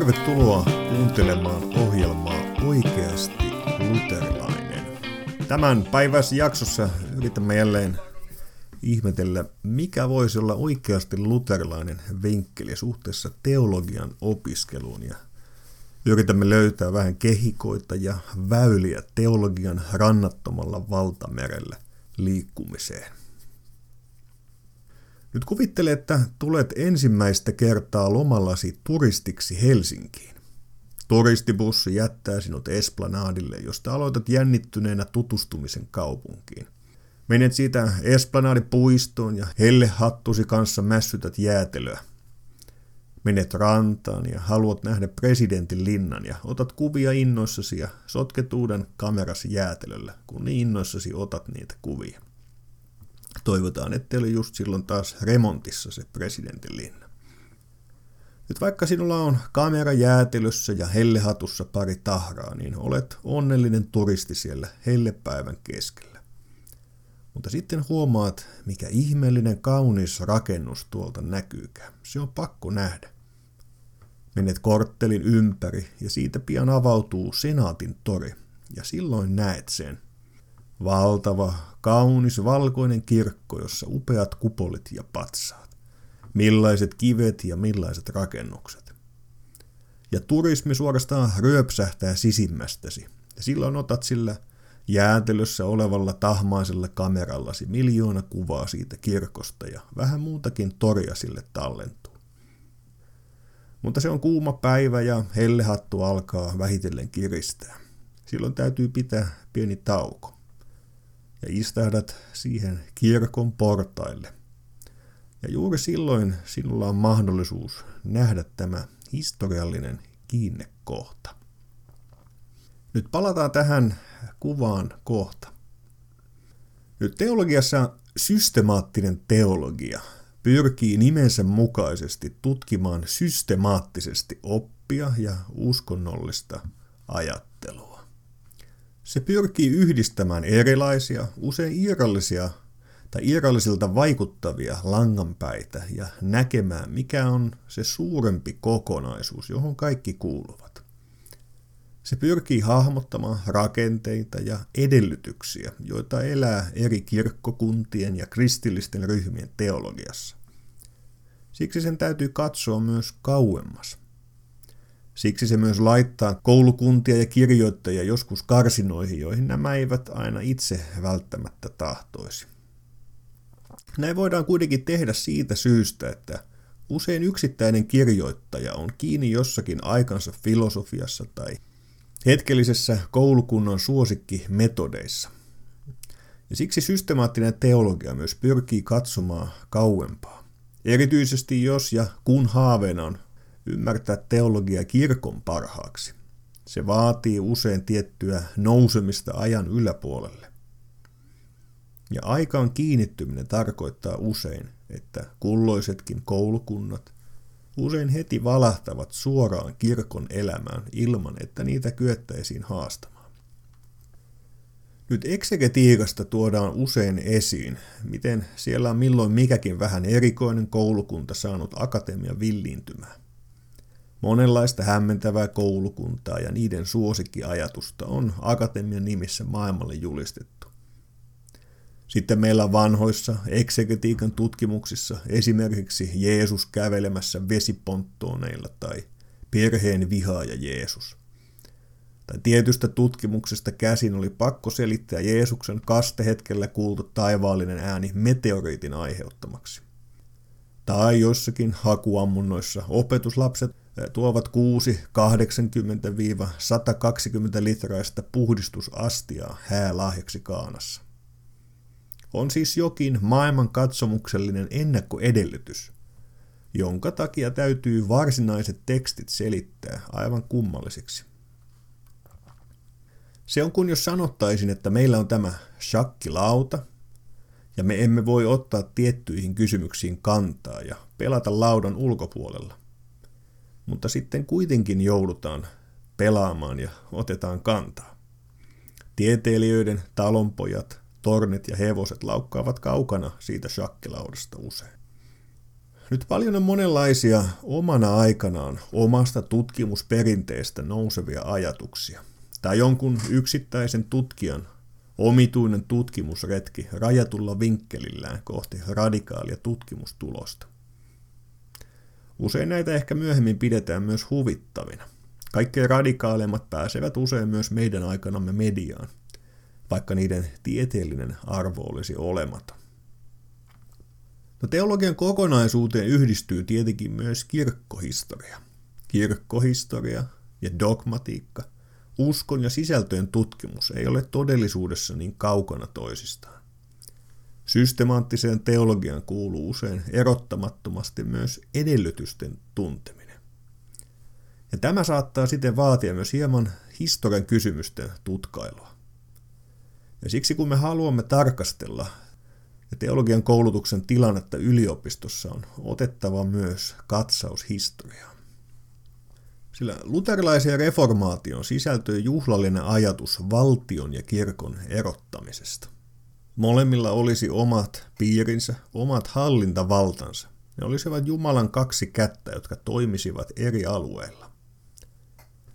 tervetuloa kuuntelemaan ohjelmaa Oikeasti luterilainen. Tämän päivässä jaksossa yritämme jälleen ihmetellä, mikä voisi olla oikeasti luterilainen vinkkeli suhteessa teologian opiskeluun ja yritämme löytää vähän kehikoita ja väyliä teologian rannattomalla valtamerellä liikkumiseen. Nyt kuvittele, että tulet ensimmäistä kertaa lomallasi turistiksi Helsinkiin. Turistibussi jättää sinut Esplanadille, josta aloitat jännittyneenä tutustumisen kaupunkiin. Menet siitä Esplanadipuistoon ja helle hattusi kanssa mässytät jäätelöä. Menet rantaan ja haluat nähdä presidentin linnan ja otat kuvia innoissasi ja sotket uuden kamerasi jäätelöllä, kun niin innoissasi otat niitä kuvia. Toivotaan, ettei ole just silloin taas remontissa se presidentin linna. Nyt vaikka sinulla on kamera jäätelössä ja hellehatussa pari tahraa, niin olet onnellinen turisti siellä hellepäivän keskellä. Mutta sitten huomaat, mikä ihmeellinen kaunis rakennus tuolta näkyykään. Se on pakko nähdä. Menet korttelin ympäri ja siitä pian avautuu Senaatin tori, ja silloin näet sen – Valtava, kaunis, valkoinen kirkko, jossa upeat kupolit ja patsaat. Millaiset kivet ja millaiset rakennukset. Ja turismi suorastaan ryöpsähtää sisimmästäsi. Ja silloin otat sillä jäätelössä olevalla tahmaisella kamerallasi miljoona kuvaa siitä kirkosta ja vähän muutakin toria sille tallentuu. Mutta se on kuuma päivä ja hellehattu alkaa vähitellen kiristää. Silloin täytyy pitää pieni tauko ja istahdat siihen kirkon portaille. Ja juuri silloin sinulla on mahdollisuus nähdä tämä historiallinen kiinnekohta. Nyt palataan tähän kuvaan kohta. Nyt teologiassa systemaattinen teologia pyrkii nimensä mukaisesti tutkimaan systemaattisesti oppia ja uskonnollista ajattelua. Se pyrkii yhdistämään erilaisia, usein irrallisia tai irrallisilta vaikuttavia langanpäitä ja näkemään, mikä on se suurempi kokonaisuus, johon kaikki kuuluvat. Se pyrkii hahmottamaan rakenteita ja edellytyksiä, joita elää eri kirkkokuntien ja kristillisten ryhmien teologiassa. Siksi sen täytyy katsoa myös kauemmas. Siksi se myös laittaa koulukuntia ja kirjoittajia joskus karsinoihin, joihin nämä eivät aina itse välttämättä tahtoisi. Näin voidaan kuitenkin tehdä siitä syystä, että usein yksittäinen kirjoittaja on kiinni jossakin aikansa filosofiassa tai hetkellisessä koulukunnan suosikkimetodeissa. Ja siksi systemaattinen teologia myös pyrkii katsomaan kauempaa. Erityisesti jos ja kun haaveena on ymmärtää teologia kirkon parhaaksi. Se vaatii usein tiettyä nousemista ajan yläpuolelle. Ja aikaan kiinnittyminen tarkoittaa usein, että kulloisetkin koulukunnat usein heti valahtavat suoraan kirkon elämään ilman, että niitä kyettäisiin haastamaan. Nyt eksegetiikasta tuodaan usein esiin, miten siellä on milloin mikäkin vähän erikoinen koulukunta saanut akatemian villiintymään. Monenlaista hämmentävää koulukuntaa ja niiden suosikkiajatusta on akatemian nimissä maailmalle julistettu. Sitten meillä on vanhoissa eksegetiikan tutkimuksissa esimerkiksi Jeesus kävelemässä vesiponttooneilla tai perheen vihaaja Jeesus. Tai tietystä tutkimuksesta käsin oli pakko selittää Jeesuksen kastehetkellä kuultu taivaallinen ääni meteoriitin aiheuttamaksi. Tai jossakin hakuammunnoissa opetuslapset tuovat 6 80-120 litraista puhdistusastiaa häälahjaksi Kaanassa. On siis jokin maailman katsomuksellinen ennakkoedellytys, jonka takia täytyy varsinaiset tekstit selittää aivan kummallisiksi. Se on kuin jos sanottaisin, että meillä on tämä shakkilauta, ja me emme voi ottaa tiettyihin kysymyksiin kantaa ja pelata laudan ulkopuolella mutta sitten kuitenkin joudutaan pelaamaan ja otetaan kantaa. Tieteilijöiden talonpojat, tornit ja hevoset laukkaavat kaukana siitä shakkilaudasta usein. Nyt paljon on monenlaisia omana aikanaan omasta tutkimusperinteestä nousevia ajatuksia, tai jonkun yksittäisen tutkijan omituinen tutkimusretki rajatulla vinkkelillään kohti radikaalia tutkimustulosta. Usein näitä ehkä myöhemmin pidetään myös huvittavina. Kaikkein radikaaleimmat pääsevät usein myös meidän aikanamme mediaan, vaikka niiden tieteellinen arvo olisi olematon. No teologian kokonaisuuteen yhdistyy tietenkin myös kirkkohistoria. Kirkkohistoria ja dogmatiikka, uskon ja sisältöjen tutkimus ei ole todellisuudessa niin kaukana toisistaan. Systemaattiseen teologiaan kuuluu usein erottamattomasti myös edellytysten tunteminen. Ja tämä saattaa sitten vaatia myös hieman historian kysymysten tutkailua. Ja siksi kun me haluamme tarkastella teologian koulutuksen tilannetta yliopistossa on otettava myös katsaus historiaan. Sillä luterilaisen reformaation sisältyy juhlallinen ajatus valtion ja kirkon erottamisesta. Molemmilla olisi omat piirinsä, omat hallintavaltansa. Ne olisivat Jumalan kaksi kättä, jotka toimisivat eri alueilla.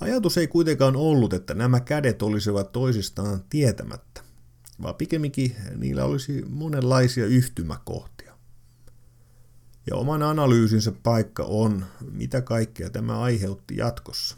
Ajatus ei kuitenkaan ollut, että nämä kädet olisivat toisistaan tietämättä vaan pikemminkin niillä olisi monenlaisia yhtymäkohtia. Ja oman analyysinsä paikka on, mitä kaikkea tämä aiheutti jatkossa.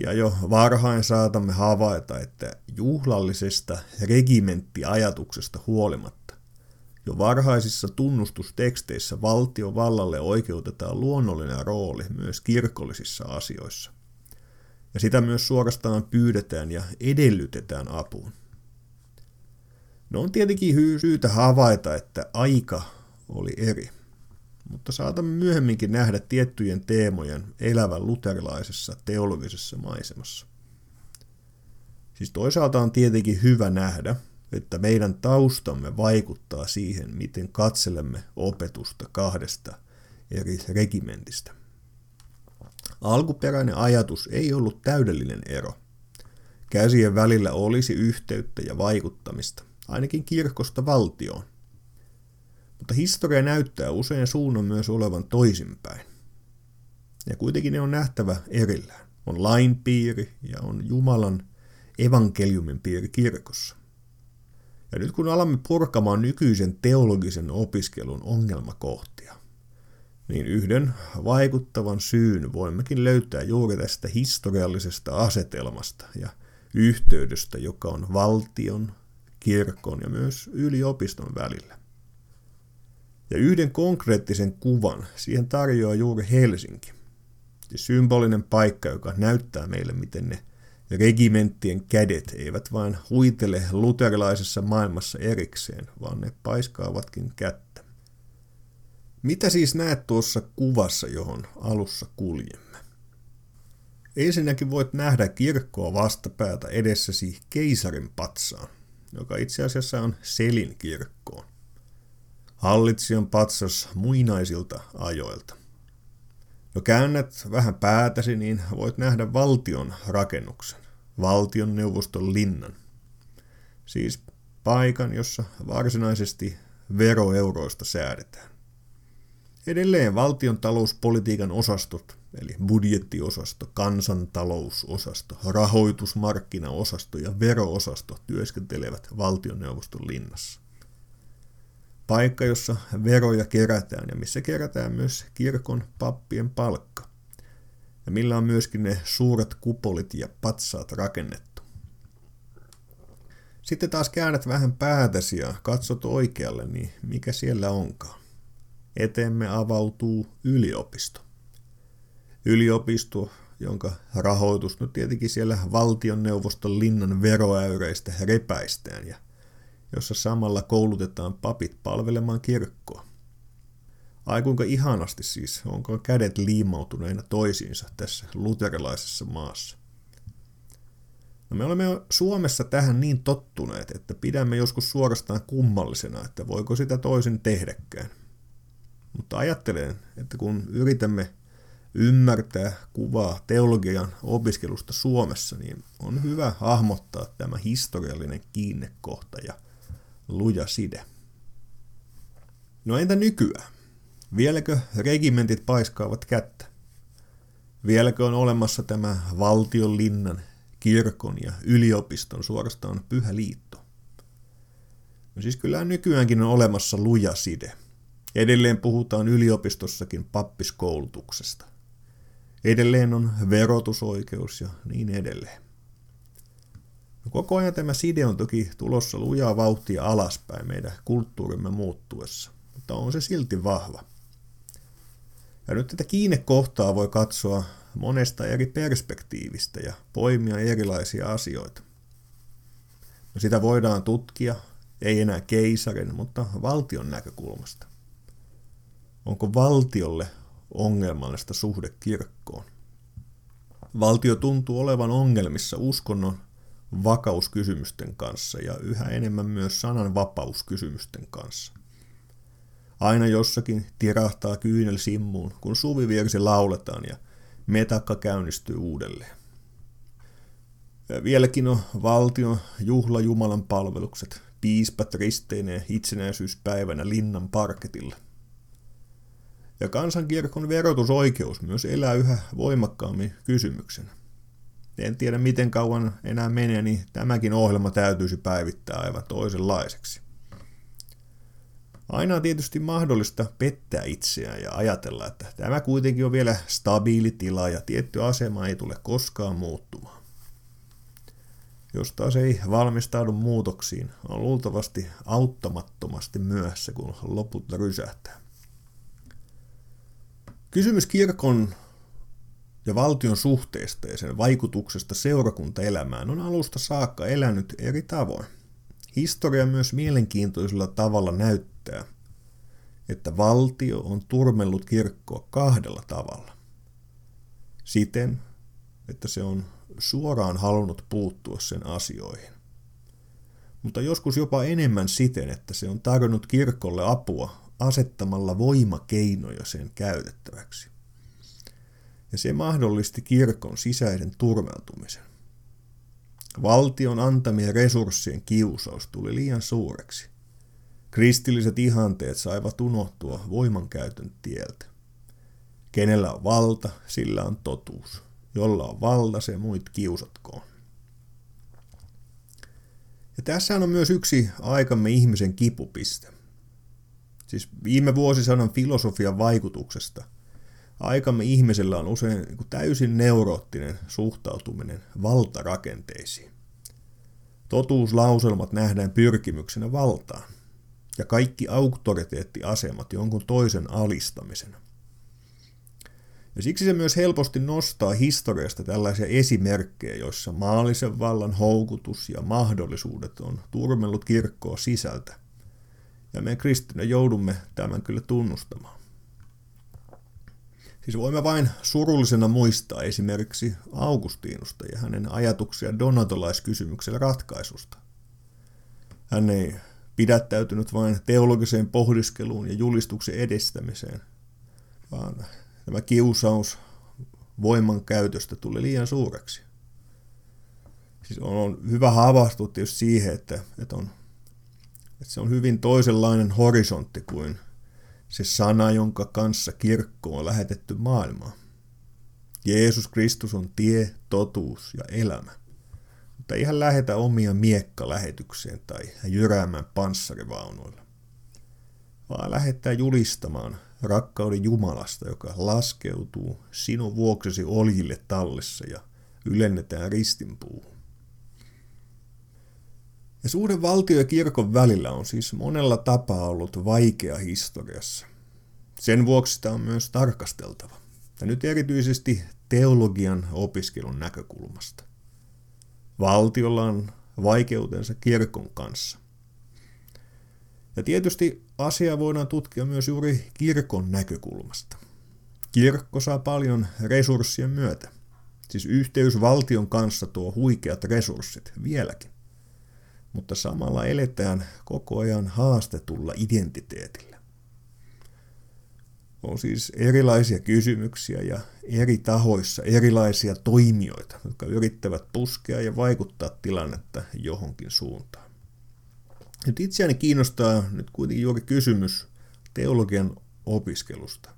Ja jo varhain saatamme havaita, että juhlallisesta regimenttiajatuksesta huolimatta, jo varhaisissa tunnustusteksteissä valtiovallalle oikeutetaan luonnollinen rooli myös kirkollisissa asioissa. Ja sitä myös suorastaan pyydetään ja edellytetään apuun. No on tietenkin syytä havaita, että aika oli eri, mutta saatamme myöhemminkin nähdä tiettyjen teemojen elävän luterilaisessa teologisessa maisemassa. Siis toisaalta on tietenkin hyvä nähdä, että meidän taustamme vaikuttaa siihen, miten katselemme opetusta kahdesta eri regimentistä. Alkuperäinen ajatus ei ollut täydellinen ero. Käsien välillä olisi yhteyttä ja vaikuttamista ainakin kirkosta valtioon. Mutta historia näyttää usein suunnan myös olevan toisinpäin. Ja kuitenkin ne on nähtävä erillään. On lain piiri ja on Jumalan evankeliumin piiri kirkossa. Ja nyt kun alamme purkamaan nykyisen teologisen opiskelun ongelmakohtia, niin yhden vaikuttavan syyn voimmekin löytää juuri tästä historiallisesta asetelmasta ja yhteydestä, joka on valtion, kirkon ja myös yliopiston välillä. Ja yhden konkreettisen kuvan siihen tarjoaa juuri Helsinki. Se symbolinen paikka, joka näyttää meille, miten ne regimenttien kädet eivät vain huitele luterilaisessa maailmassa erikseen, vaan ne paiskaavatkin kättä. Mitä siis näet tuossa kuvassa, johon alussa kuljemme? Ensinnäkin voit nähdä kirkkoa vastapäätä edessäsi keisarin patsaan joka itse asiassa on Selin kirkkoon. Hallitsijan patsas muinaisilta ajoilta. No käännät vähän päätäsi, niin voit nähdä valtion rakennuksen, valtion neuvoston linnan. Siis paikan, jossa varsinaisesti veroeuroista säädetään. Edelleen valtion talouspolitiikan osastot eli budjettiosasto, kansantalousosasto, rahoitusmarkkinaosasto ja veroosasto työskentelevät valtioneuvoston linnassa. Paikka, jossa veroja kerätään ja missä kerätään myös kirkon pappien palkka. Ja millä on myöskin ne suuret kupolit ja patsaat rakennettu. Sitten taas käännät vähän päätäsi ja katsot oikealle, niin mikä siellä onkaan. Eteemme avautuu yliopisto yliopisto, jonka rahoitus nyt tietenkin siellä valtioneuvoston linnan veroäyreistä repäistään ja jossa samalla koulutetaan papit palvelemaan kirkkoa. Ai kuinka ihanasti siis, onko kädet liimautuneina toisiinsa tässä luterilaisessa maassa. No me olemme Suomessa tähän niin tottuneet, että pidämme joskus suorastaan kummallisena, että voiko sitä toisin tehdäkään. Mutta ajattelen, että kun yritämme ymmärtää kuvaa teologian opiskelusta Suomessa, niin on hyvä hahmottaa tämä historiallinen kiinnekohta ja luja side. No entä nykyään? Vieläkö regimentit paiskaavat kättä? Vieläkö on olemassa tämä valtion linnan, kirkon ja yliopiston suorastaan pyhä liitto? No siis kyllä nykyäänkin on olemassa luja side. Edelleen puhutaan yliopistossakin pappiskoulutuksesta. Edelleen on verotusoikeus ja niin edelleen. No koko ajan tämä side on toki tulossa lujaa vauhtia alaspäin meidän kulttuurimme muuttuessa, mutta on se silti vahva. Ja nyt tätä kiinnekohtaa voi katsoa monesta eri perspektiivistä ja poimia erilaisia asioita. No sitä voidaan tutkia, ei enää keisarin, mutta valtion näkökulmasta. Onko valtiolle ongelmallista suhde kirkkoon? Valtio tuntuu olevan ongelmissa uskonnon vakauskysymysten kanssa ja yhä enemmän myös sananvapauskysymysten kanssa. Aina jossakin tirahtaa kyynel simmuun, kun suvivirsi lauletaan ja metakka käynnistyy uudelleen. Ja vieläkin on valtion juhla Jumalan palvelukset, piispat risteineen itsenäisyyspäivänä linnan parketilla. Ja kansankirkon verotusoikeus myös elää yhä voimakkaammin kysymyksenä. En tiedä miten kauan enää menee, niin tämäkin ohjelma täytyisi päivittää aivan toisenlaiseksi. Aina on tietysti mahdollista pettää itseään ja ajatella, että tämä kuitenkin on vielä stabiili tila ja tietty asema ei tule koskaan muuttumaan. Jos taas ei valmistaudu muutoksiin, on luultavasti auttamattomasti myöhässä, kun loput rysähtää. Kysymys kirkon ja valtion suhteesta ja sen vaikutuksesta seurakuntaelämään on alusta saakka elänyt eri tavoin. Historia myös mielenkiintoisella tavalla näyttää, että valtio on turmellut kirkkoa kahdella tavalla. Siten, että se on suoraan halunnut puuttua sen asioihin. Mutta joskus jopa enemmän siten, että se on tarjonnut kirkolle apua asettamalla voimakeinoja sen käytettäväksi ja se mahdollisti kirkon sisäisen turmeltumisen. Valtion antamien resurssien kiusaus tuli liian suureksi. Kristilliset ihanteet saivat unohtua voimankäytön tieltä. Kenellä on valta, sillä on totuus. Jolla on valta, se muit kiusatkoon. Ja tässä on myös yksi aikamme ihmisen kipupiste. Siis viime vuosisadan filosofian vaikutuksesta – Aikamme ihmisellä on usein niin täysin neuroottinen suhtautuminen valtarakenteisiin. Totuuslauselmat nähdään pyrkimyksenä valtaan ja kaikki auktoriteettiasemat jonkun toisen alistamisena. Ja siksi se myös helposti nostaa historiasta tällaisia esimerkkejä, joissa maallisen vallan houkutus ja mahdollisuudet on turmellut kirkkoa sisältä. Ja me kristinä joudumme tämän kyllä tunnustamaan. Siis voimme vain surullisena muistaa esimerkiksi Augustiinusta ja hänen ajatuksia donatolaiskysymyksen ratkaisusta. Hän ei pidättäytynyt vain teologiseen pohdiskeluun ja julistuksen edistämiseen, vaan tämä kiusaus voiman käytöstä tuli liian suureksi. Siis on hyvä havahtua tietysti siihen, että, että, on, että se on hyvin toisenlainen horisontti kuin – se sana, jonka kanssa kirkko on lähetetty maailmaan. Jeesus Kristus on tie, totuus ja elämä. Mutta ei hän lähetä omia miekkalähetykseen tai jyräämään panssarivaunuilla, vaan lähettää julistamaan rakkauden Jumalasta, joka laskeutuu sinun vuoksesi oljille tallessa ja ylennetään ristinpuuhun. Ja suhde valtio ja kirkon välillä on siis monella tapaa ollut vaikea historiassa. Sen vuoksi sitä on myös tarkasteltava. Ja nyt erityisesti teologian opiskelun näkökulmasta. Valtiolla on vaikeutensa kirkon kanssa. Ja tietysti asiaa voidaan tutkia myös juuri kirkon näkökulmasta. Kirkko saa paljon resurssien myötä. Siis yhteys valtion kanssa tuo huikeat resurssit vieläkin mutta samalla eletään koko ajan haastetulla identiteetillä. On siis erilaisia kysymyksiä ja eri tahoissa erilaisia toimijoita, jotka yrittävät puskea ja vaikuttaa tilannetta johonkin suuntaan. Nyt itseäni kiinnostaa nyt kuitenkin juuri kysymys teologian opiskelusta.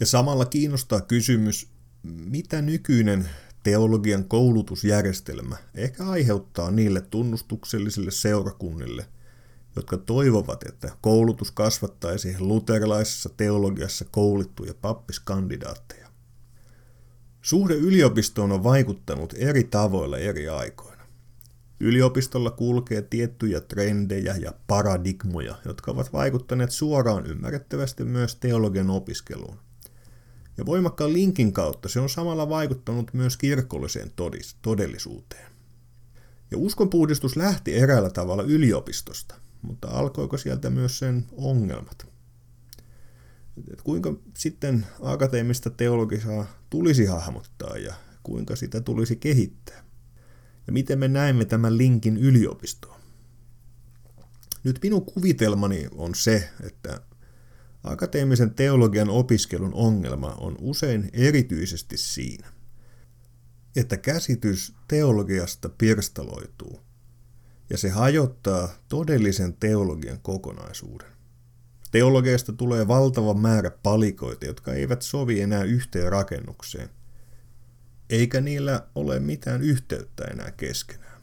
Ja samalla kiinnostaa kysymys, mitä nykyinen teologian koulutusjärjestelmä ehkä aiheuttaa niille tunnustuksellisille seurakunnille, jotka toivovat, että koulutus kasvattaisi luterilaisessa teologiassa koulittuja pappiskandidaatteja. Suhde yliopistoon on vaikuttanut eri tavoilla eri aikoina. Yliopistolla kulkee tiettyjä trendejä ja paradigmoja, jotka ovat vaikuttaneet suoraan ymmärrettävästi myös teologian opiskeluun. Ja voimakkaan linkin kautta se on samalla vaikuttanut myös kirkolliseen todis, todellisuuteen. Ja uskonpuhdistus lähti eräällä tavalla yliopistosta, mutta alkoiko sieltä myös sen ongelmat? Et kuinka sitten akateemista teologiaa tulisi hahmottaa ja kuinka sitä tulisi kehittää? Ja miten me näemme tämän linkin yliopistoon? Nyt minun kuvitelmani on se, että Akateemisen teologian opiskelun ongelma on usein erityisesti siinä, että käsitys teologiasta pirstaloituu ja se hajottaa todellisen teologian kokonaisuuden. Teologiasta tulee valtava määrä palikoita, jotka eivät sovi enää yhteen rakennukseen, eikä niillä ole mitään yhteyttä enää keskenään.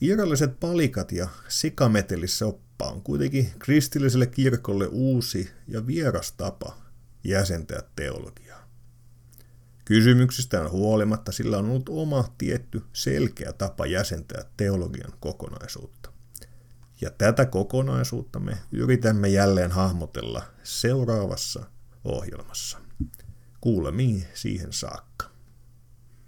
Irralliset palikat ja sikametelissä tapa on kuitenkin kristilliselle kirkolle uusi ja vieras tapa jäsentää teologiaa. Kysymyksistään huolimatta sillä on ollut oma tietty selkeä tapa jäsentää teologian kokonaisuutta. Ja tätä kokonaisuutta me yritämme jälleen hahmotella seuraavassa ohjelmassa. Kuulemiin siihen saakka.